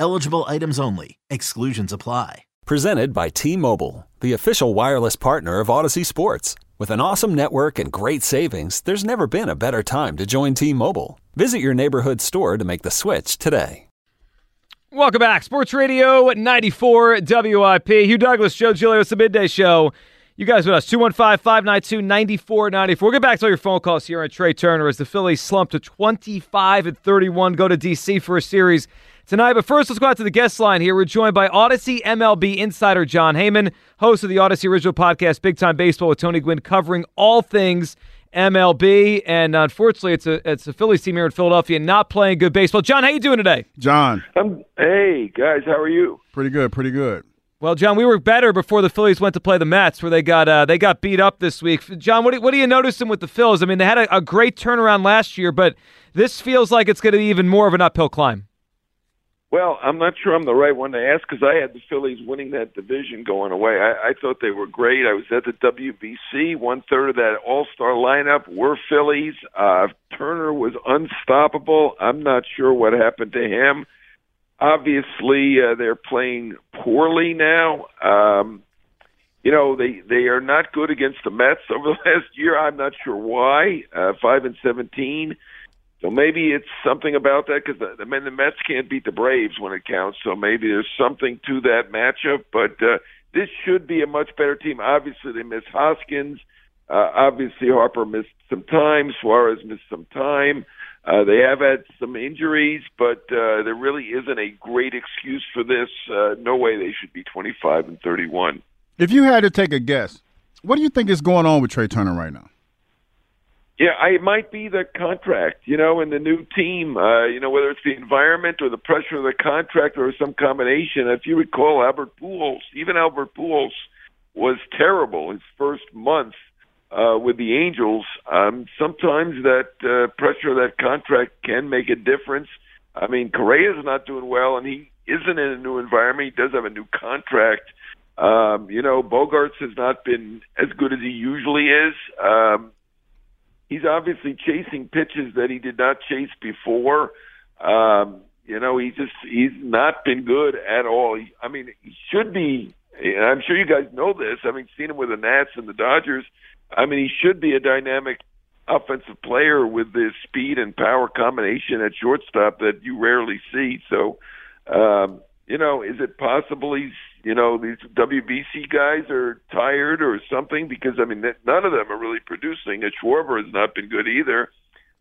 Eligible items only. Exclusions apply. Presented by T Mobile, the official wireless partner of Audacy Sports. With an awesome network and great savings, there's never been a better time to join T Mobile. Visit your neighborhood store to make the switch today. Welcome back. Sports Radio 94 WIP. Hugh Douglas, Joe Giglio, it's the midday show. You guys with us, 215 592 9494. We'll get back to all your phone calls here on Trey Turner as the Phillies slump to 25 and 31, go to D.C. for a series tonight. But first, let's go out to the guest line here. We're joined by Audacy MLB insider Jon Heyman, host of the Audacy original podcast, Big Time Baseball with Tony Gwynn, covering all things MLB. And unfortunately, it's a it's a Phillies team here in Philadelphia not playing good baseball. John, how you doing today? Jon. Um, hey guys, how are you? Pretty good, pretty good. Well, John, we were better before the Phillies went to play the Mets, where they got uh, they got beat up this week. John, what do, what are you noticing with the Phils? I mean, they had a, a great turnaround last year, but this feels like it's going to be even more of an uphill climb. Well, I'm not sure I'm the right one to ask because I had the Phillies winning that division going away. I, I thought they were great. I was at the WBC. One third of that All Star lineup were Phillies. Uh, Turner was unstoppable. I'm not sure what happened to him. Obviously, uh, they're playing poorly now. Um, you know they they are not good against the Mets over the last year. I'm not sure why. Uh, five and seventeen. So maybe it's something about that because the, the, the Mets can't beat the Braves when it counts. So maybe there's something to that matchup. But uh, this should be a much better team. Obviously, they miss Hoskins. Uh, obviously, Harper missed some time. Suarez missed some time. Uh, they have had some injuries, but uh, there really isn't a great excuse for this. Uh, no way they should be 25 and 31. If you had to take a guess, what do you think is going on with Trey Turner right now? Yeah, I, it might be the contract, you know, and the new team, uh, you know, whether it's the environment or the pressure of the contract or some combination. If you recall, Albert Pujols, even Albert Pujols was terrible his first month uh, with the Angels. Um, sometimes that uh, pressure of that contract can make a difference. I mean, Correa's not doing well, and he isn't in a new environment. He does have a new contract. Um, you know, Bogaerts has not been as good as he usually is. Um, he's obviously chasing pitches that he did not chase before. Um, you know, he just he's not been good at all. He, I mean, he should be. And I'm sure you guys know this. Having seen him with the Nats and the Dodgers, I mean, he should be a dynamic offensive player with this speed and power combination at shortstop that you rarely see. So, um, you know, is it possible he's, you know, these WBC guys are tired or something? Because I mean, none of them are really producing. And Schwarber has not been good either.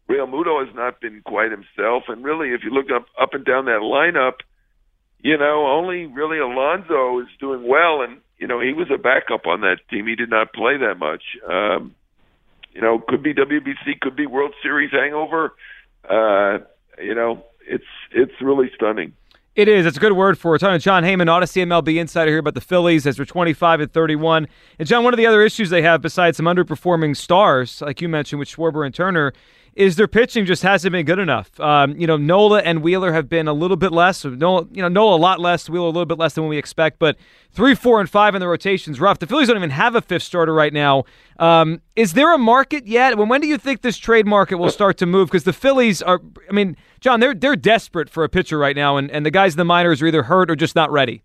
Realmuto has not been quite himself. And really, if you look up up and down that lineup, you know, only really Alonso is doing well, and you know, he was a backup on that team. He did not play that much. Um, you know, could be WBC, could be World Series hangover. Uh, you know, it's it's really stunning. It is. It's a good word for it. Talking to Jon Heyman, Audacy MLB insider here about the Phillies as they're 25 and 31. And John, one of the other issues they have besides some underperforming stars, like you mentioned with Schwarber and Turner, is their pitching just hasn't been good enough. Um, you know, Nola and Wheeler have been a little bit less. Nola, you know, Nola a lot less, Wheeler a little bit less than we expect. But three, four, and five in the rotation's rough. The Phillies don't even have a fifth starter right now. Um, is there a market yet? When when do you think this trade market will start to move? Because the Phillies are, I mean, John, they're they're desperate for a pitcher right now, and, and the guys in the minors are either hurt or just not ready.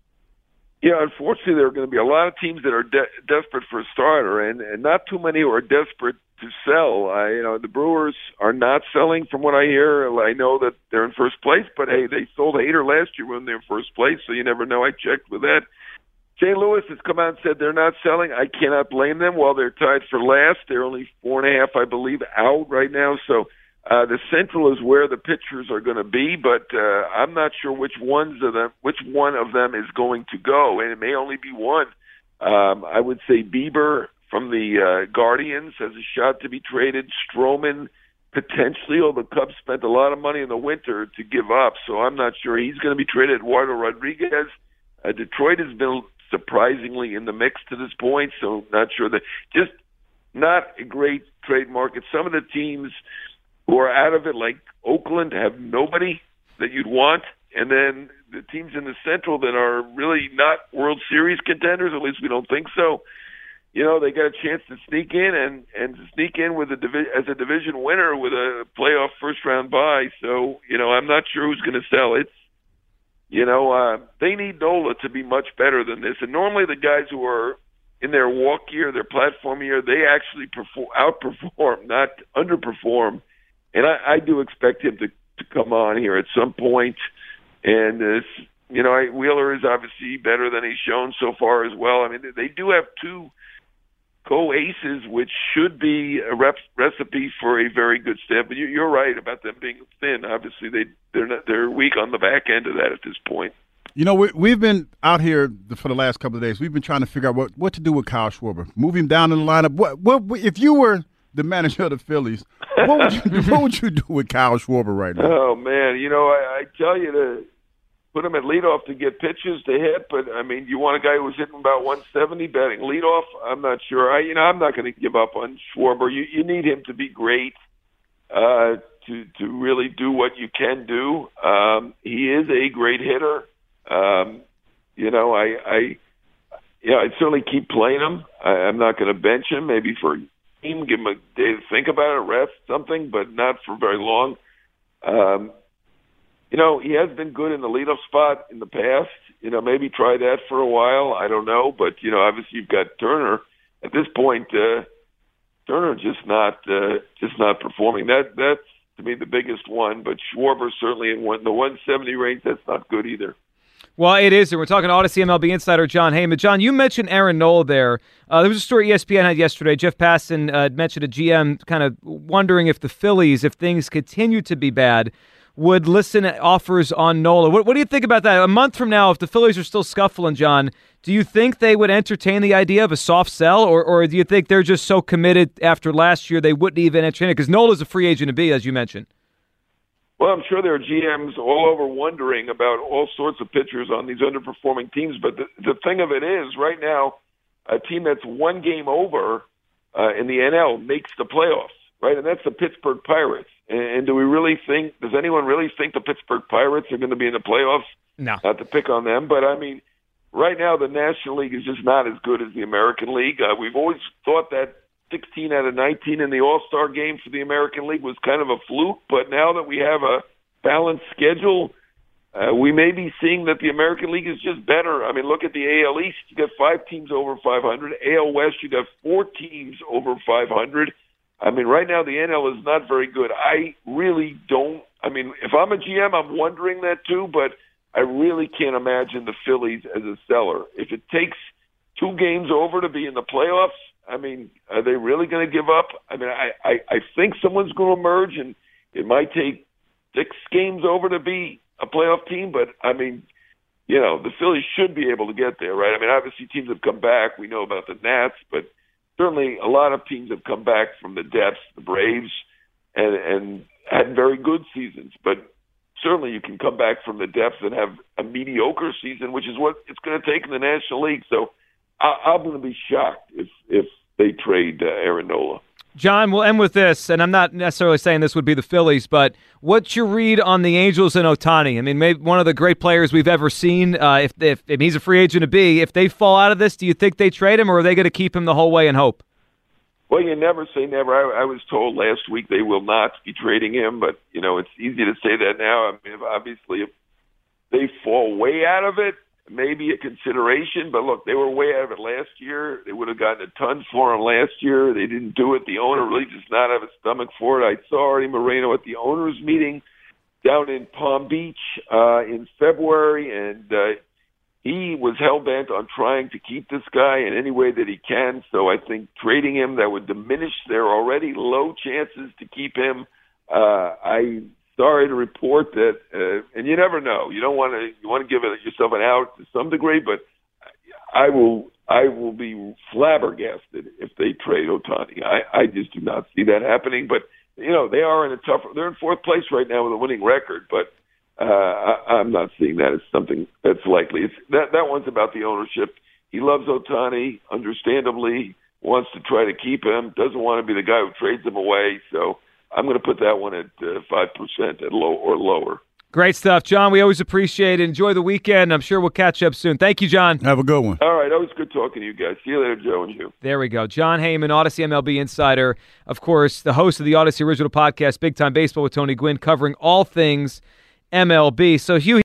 Yeah, unfortunately, there are going to be a lot of teams that are de- desperate for a starter, and, and not too many who are desperate to sell. I, you know, the Brewers are not selling, from what I hear. I know that they're in first place, but hey, they sold Hader last year when they're in first place, so you never know. I checked with that. St. Louis has come out and said they're not selling. I cannot blame them. While they're tied for last, they're only four and a half, I believe, out right now. So Uh, the Central is where the pitchers are going to be, but uh, I'm not sure which ones of them, which one of them is going to go, and it may only be one. Um, I would say Bieber from the uh, Guardians has a shot to be traded. Stroman potentially, although the Cubs spent a lot of money in the winter to give up, so I'm not sure he's going to be traded. Eduardo Rodriguez, uh, Detroit has been surprisingly in the mix to this point, so not sure that just not a great trade market. Some of the teams who are out of it, like Oakland, have nobody that you'd want, and then the teams in the Central that are really not World Series contenders, at least we don't think so. You know, they got a chance to sneak in and and sneak in with a divi- as a division winner with a playoff first round bye. So you know, I'm not sure who's going to sell. It's you know, uh, they need Nola to be much better than this. And normally, the guys who are in their walk year, their platform year, they actually perform, outperform, not underperform. And I, I do expect him to to come on here at some point. And this, you know, I, Wheeler is obviously better than he's shown so far as well. I mean, they do have two co aces, which should be a rep- recipe for a very good step. But you, you're right about them being thin. Obviously, they they're not, they're weak on the back end of that at this point. You know, we, we've been out here for the last couple of days. We've been trying to figure out what, what to do with Kyle Schwarber. Move him down in the lineup. What, what if you were the manager of the Phillies? What would you do, what would you do with Kyle Schwarber right now? Oh man, you know I, I tell you to put him at leadoff to get pitches to hit, but I mean you want a guy who's hitting about 170 batting leadoff. I'm not sure. I you know I'm not going to give up on Schwarber. You you need him to be great uh, to to really do what you can do. Um, he is a great hitter. Um, you know I I yeah I'd certainly keep playing him. I, I'm not going to bench him. Maybe for team, give him a day to think about it, rest something, but not for very long. Um, you know, he has been good in the leadoff spot in the past. You know, maybe try that for a while. I don't know, but you know, obviously you've got Turner. At this point, uh, Turner just not uh, just not performing. That that's to me the biggest one. But Schwarber certainly in one, the 170 range. That's not good either. Well, it is, and we're talking Audacy MLB insider Jon Heyman. John, you mentioned Aaron Nola there. Uh, there was a story ESPN had yesterday. Jeff Passan uh, mentioned a GM kind of wondering if the Phillies, if things continue to be bad, would listen to offers on Nola. What, what do you think about that? A month from now, if the Phillies are still scuffling, John, do you think they would entertain the idea of a soft sell, or, or do you think they're just so committed after last year they wouldn't even entertain it? Because Nola's a free agent to be, as you mentioned. Well, I'm sure there are GMs all over wondering about all sorts of pitchers on these underperforming teams. But the, the thing of it is, right now, a team that's one game over uh, in the NL makes the playoffs, right? And that's the Pittsburgh Pirates. And, and do we really think? Does anyone really think the Pittsburgh Pirates are going to be in the playoffs? No. Not to pick on them, but I mean, right now the National League is just not as good as the American League. Uh, we've always thought that 16 out of 19 in the All Star game for the American League was kind of a fluke, but now that we have a balanced schedule, uh, we may be seeing that the American League is just better. I mean, look at the AL East. You got five teams over 500. AL West, you got four teams over 500. I mean, right now the NL is not very good. I really don't. I mean, if I'm a GM, I'm wondering that too, but I really can't imagine the Phillies as a seller. If it takes two games over to be in the playoffs, I mean, are they really going to give up? I mean, I, I, I think someone's going to emerge, and it might take six games over to be a playoff team. But I mean, you know, the Phillies should be able to get there, right? I mean, obviously teams have come back. We know about the Nats, but certainly a lot of teams have come back from the depths. The Braves and and had very good seasons, but certainly you can come back from the depths and have a mediocre season, which is what it's going to take in the National League. So I, I'm going to be shocked if if they trade uh, Aaron Nola. John, we'll end with this, and I'm not necessarily saying this would be the Phillies, but what's your read on the Angels and Ohtani? I mean, maybe one of the great players we've ever seen. Uh, if, if, if he's a free agent to be, if they fall out of this, do you think they trade him, or are they going to keep him the whole way and hope? Well, you never say never. I, I was told last week they will not be trading him, but you know it's easy to say that now. I mean, obviously, if they fall way out of it, maybe a consideration. But look, they were way out of it last year. They would have gotten a ton for him last year. They didn't do it. The owner really does not have a stomach for it. I saw Artie Moreno at the owners' meeting down in Palm Beach uh, in February, and uh, he was hell bent on trying to keep this guy in any way that he can. So I think trading him that would diminish their already low chances to keep him. uh, I sorry to report that, uh, and you never know. You don't want to you want to give it yourself an out to some degree, but I will I will be flabbergasted if they trade Ohtani. I I just do not see that happening. But you know they are in a tough. They're in fourth place right now with a winning record, but uh, I, I'm not seeing that as something that's likely. It's, that that one's about the ownership. He loves Ohtani, understandably wants to try to keep him. Doesn't want to be the guy who trades him away. So I'm going to put that one at uh, five uh, percent at low or lower. Great stuff, John. We always appreciate it. Enjoy the weekend. I'm sure we'll catch up soon. Thank you, John. Have a good one. All right. Always good talking to you guys. See Hugh later, Joe and you. There we go. Jon Heyman, Audacy MLB Insider. Of course, the host of the Audacy Original Podcast, Big Time Baseball with Tony Gwynn, covering all things MLB. So, Hugh.